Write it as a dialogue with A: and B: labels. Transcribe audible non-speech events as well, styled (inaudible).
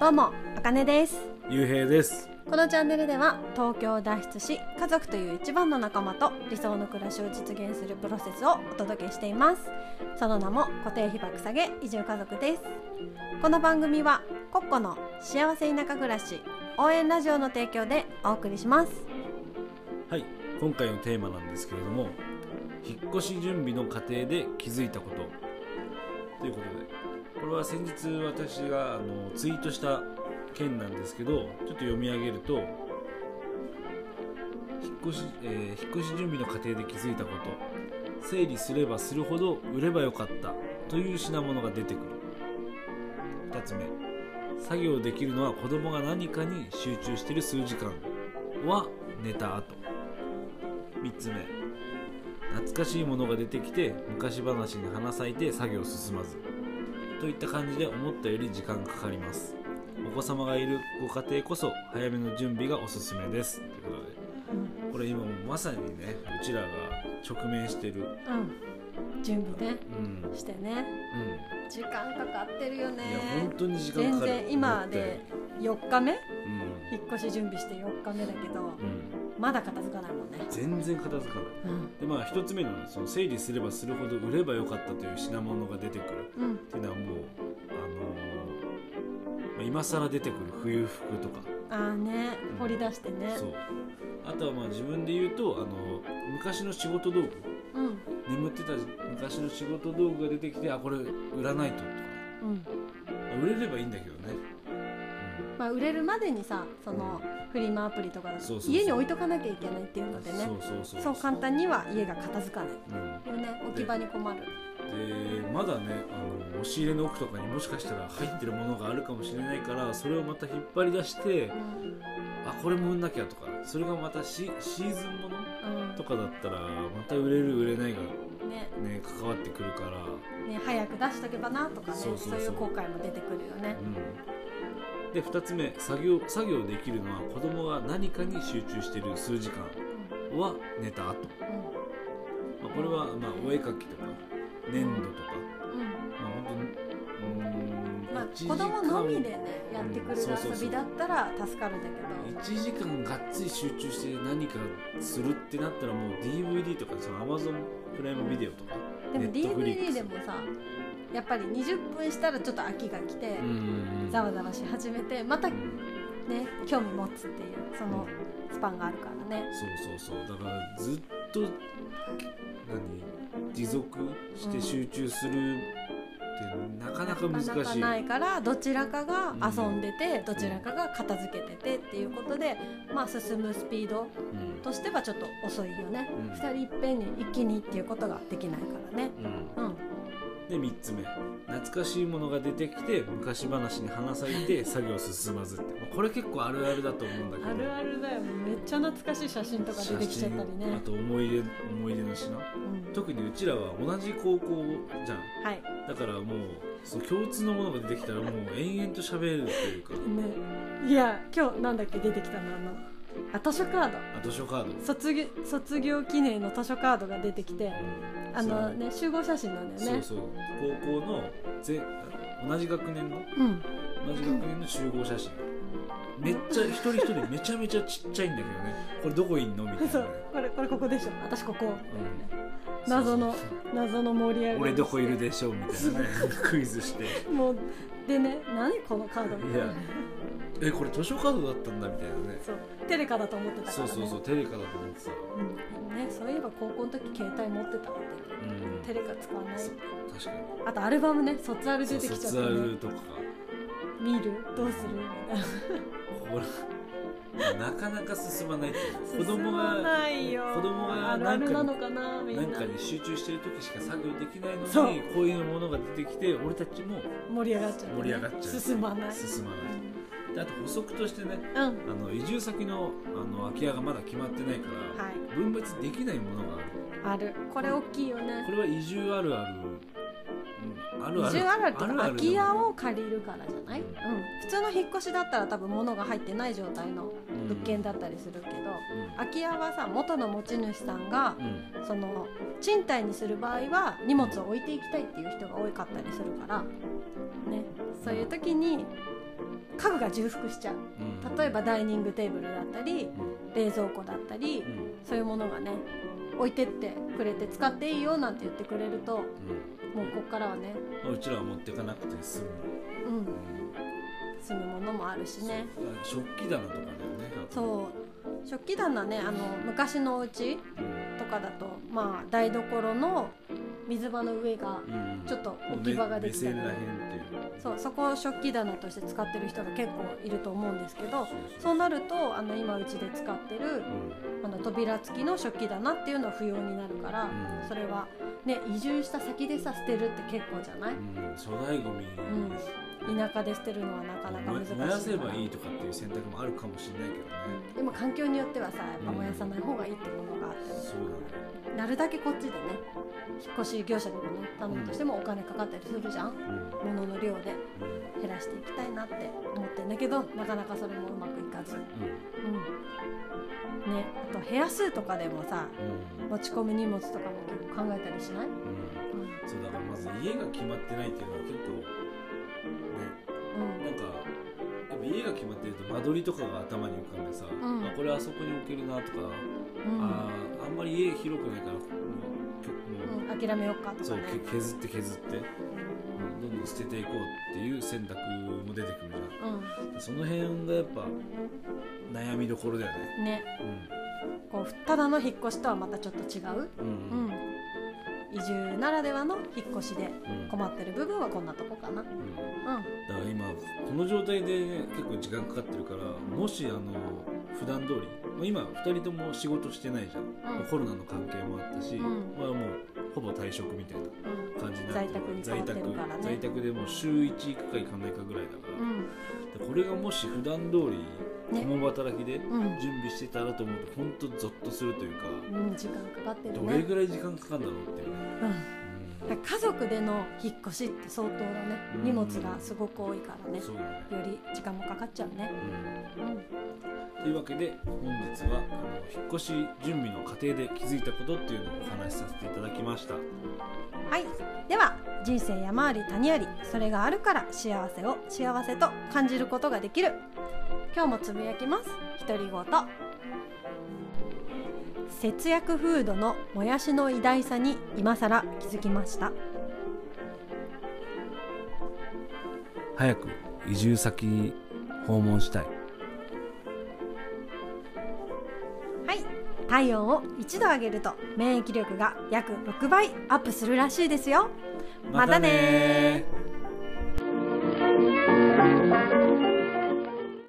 A: どうも、あかねです。
B: ゆうへいです。
A: このチャンネルでは東京を脱出し家族という一番の仲間と理想の暮らしを実現するプロセスをお届けしています。その名も固定費爆下げ移住家族です。この番組はコッコの幸せ田舎暮らし応援ラジオの提供でお送りします。
B: はい今回のテーマなんですけれども引っ越し準備の過程で気づいたこと。ということでこれは先日私があのツイートした件なんですけどちょっと読み上げると引っ越し、えー引っ越し準備の過程で気づいたこと。整理すればするほど売ればよかった。という品物が出てくる。2つ目。作業できるのは子供が何かに集中している数時間。は寝た後。3つ目。懐かしいものが出てきて昔話に花咲いて作業進まず。といった感じで思ったより時間かかります。お子様がいるご家庭こそ早めの準備がおすすめです。ということでこれ今もうまさにねうちらが直面してる。
A: うん。準備ね。
B: うん。
A: してね。
B: う
A: 時間かかってるよ
B: んい
A: ね
B: や本当に時間
A: 全
B: かかる。
A: 然今で4日目？
B: うん。
A: 引っ越し準備して4日目だけど。
B: うん
A: まだ片付かないもんね。
B: 全然片付かない。
A: うん。
B: でまあ一つ目のねその整理すればするほど売ればよかったという品物が出てくる。
A: うん。
B: っていうのはもうあのーまあ今更出てくる冬服とか。
A: ああね。掘り出してね。
B: そう。あとはまあ自分で言うとあの昔の仕事道具。
A: うん。
B: 眠ってた昔の仕事道具が出てきてあこれ売らないととかね。
A: うん。
B: 売れればいいんだけどね、
A: まあ売れるまでにさそのフリマアプリとかだと家に置いとかなきゃいけないっていうのでね。
B: そう
A: 簡単には家が片付かない。
B: うん、
A: よね置き場に困る。
B: でまだねあの押し入れの奥とかにもしかしたら入ってるものがあるかもしれないからそれをまた引っ張り出して
A: う
B: あこれも売んなきゃとかそれがまたシシーズンもの
A: ん。
B: とかだったらまた売れる売れないが
A: うんね。
B: ね関わってくるから、
A: ね早く出しとけばなとかね
B: そう
A: いう後悔も出てくるよね。
B: うん、で2つ目作業作業できるのは子供が何かに集中している数時間は寝た後、まあ、これはまあお絵描きとか粘土とか、
A: うん。うん
B: まあ、本当
A: まあ
B: 1時
A: 子供のみ
B: 間
A: でねやってくれる遊びだったら助かるんだけど。
B: 1時間がっつり集中して何かするってなったらもう DVD とかその Amazon プライムビデオとか、
A: でも DVD でもさやっぱり20分したらちょっと飽きが来て
B: うん。うんうん
A: ざわざわし始めてまたね
B: うん
A: 興味持つっていうそのスパンがあるからね。
B: そうそうそう。だからずっと何持続して集中するってなかなか難しい、
A: なかなかないからどちらかが遊んでてどちらかが片付けててっていうことでまあ進むスピード
B: うん
A: としてはちょっと遅いよね、
B: うん。
A: 二人いっぺんに一気にっていうことができないからね。
B: うん。
A: うん
B: で3つ目。懐かしいものが出てきて昔話に花咲いて作業進まずって。まあこれ結構あるあるだと思うんだけど。
A: あるあるだよね。めっちゃ懐かしい写真とか出てきちゃったり
B: 写真あ
A: ね
B: と思い出思い出の品。
A: うん。
B: 特にうちらは同じ高校じゃん。
A: はい。
B: だからもうその共通のものが出てきたらもう延々と喋るっていうか。
A: ね。いや今日なんだっけ出てきたのあのあ図書カード。
B: あ図書カード。
A: 卒業卒業記念の図書カードが出てきてあのね集合写真なんだよね。
B: そうそう。高校のぜ同じ学年の？
A: うん。
B: 同じ学年の集合写真。めっちゃ一人一人めちゃめちゃちっちゃいんだけどね。これどこいんの？みたいな。(laughs) ね
A: これこれここでしょ。私ここ。
B: うん。
A: 謎の謎の盛り上がり。
B: 俺どこいるでしょ？うみたいなね。クイズして。
A: もうでね何このカードみたいな
B: えこれ図書カードだったんだみたいなね。
A: そう。テレカだと思ってたから、ね、
B: そうそうそうテレカだと思ってた。
A: うん。ねそういえば高校の時携帯持ってたって
B: うん。
A: テレカ使わない。
B: 確かに。
A: あとアルバムね卒アル出てきちゃって、
B: 卒ア
A: ね
B: ル、とか
A: 見る？どうする？みたいな。
B: こ (laughs) れなかなか進まない。子供
A: 進ま
B: が
A: ないよ。
B: 子供が何かに集中してる時しか作業できないのにこういうものが出てきて俺たちも
A: 盛り上がっちゃう、ね、
B: 盛り上がっちゃう。
A: 進まない。
B: 進まない。であと補足としてね
A: うん、うん。
B: あの移住先のあの空き家がまだ決まってないから、
A: はい。
B: 分別できないものがある
A: ある。これ大きいよね。
B: これは移住あるある、うん、あるある。
A: 移住あるあるとか
B: あるある
A: 空き家を借りるからじゃない、
B: う
A: うん。ん普通の引っ越しだったら多分物が入ってない状態の物件だったりするけど、空き家はさ元の持ち主さんが
B: うん。うん
A: その賃貸にする場合は荷物を置いていきたいっていう人が多かったりするからね。そういう時に家具が重複しちゃう。
B: うん。
A: 例えばダイニングテーブルだったり
B: うん。
A: 冷蔵庫だったり
B: うん。
A: そういうものがね置いてってくれて使っていいよなんて言ってくれるとも
B: うん。
A: うこっからはね、
B: まあうちらは持っていかなくて済む、
A: うん、
B: うん。
A: 済むものもあるしね。
B: あ食器棚とかだよねう、
A: そう。食器棚ねあの昔のお家
B: うん
A: とかだとまあ台所の水場の上が
B: うん、
A: ちょっと置き場ができたり。
B: 目線らへんっていう
A: そうそこを食器棚として使ってる人が結構いると思うんですけど
B: そう
A: なるとあの今うちで使ってる
B: うん。
A: あの扉付きの食器棚っていうのは不要になるから、
B: うん。
A: それはね移住した先でさ捨てるって結構じゃない、
B: うん、粗大ごみ、
A: 田舎で捨てるのはなかなか難しい
B: 燃やせ
A: から
B: ばいいとかっていう選択もあるかもしれないけどね、
A: でも環境によってはさやっぱ燃やさない方がいいってものがあって、
B: そうだね
A: なるだけこっちでね引っ越し業者にもね頼むとしてもお金かかったりするじゃん、
B: うん。
A: 物の量で減らしていきたいなって思ってんだけどなかなかそれもうまくいかず、うん。ね、あと部屋数とかでもさ
B: うん。うん
A: 持ち込む荷物とかも結構考えたりしない、
B: うん。
A: うん。
B: そうだからまず家が決まってないっていうのは結構ね。なんかやっぱ家が決まってると間取りとかが頭に浮かんでさ、
A: ん。
B: あこれあそこに置けるなとか、
A: うん
B: あーあんまり家広くないからもうも。う
A: うん、諦めようかと
B: そう
A: かね
B: け削って削って、うん。どんどん捨てていこうっていう選択も出てくるじゃん。その辺がやっぱ悩みどころだよね。
A: うん。ね
B: う
A: こうただの引っ越しとはまたちょっと違う、
B: んうん。
A: う
B: うん。
A: ん、移住ならではの引っ越しで
B: うん。
A: 困ってる部分はこんなとこかな。
B: うん。
A: うん。
B: だから今この状態で結構時間かかってるからもしあの普段通り。まあ今2人とも仕事してないじゃん、
A: うん。
B: コロナの関係もあったし、
A: ん。
B: まあ、もうほぼ退職みたいな
A: うん
B: 感じになって
A: 在宅に変わってるからね。
B: 在宅在宅でもう週1行くか行かないかぐらいだから、
A: うん。
B: でこれがもし普段通り
A: ね。
B: 共働きで
A: うん。
B: 準備してたらと思うと本当ゾッとするというか、
A: うん、時間かかってる
B: ど
A: ね
B: れぐらい時間かかるんだろうっていうね、
A: 家族での引っ越しって相当だね
B: うん。
A: 荷物がすごく多いからね。
B: ね、
A: より時間もかかっちゃうね。
B: うん
A: うん。
B: というわけで本日はあの引っ越し準備の過程で気づいたことっていうのをお話しさせていただきました。
A: はい。では人生山あり谷ありそれがあるから幸せを幸せと感じることができる。今日もつぶやきます。独り言節約フードのもやしの偉大さに今更気づきました。
B: 早く移住先訪問したい。
A: はい。体温を1度上げると免疫力が約6倍アップするらしいですよ。またね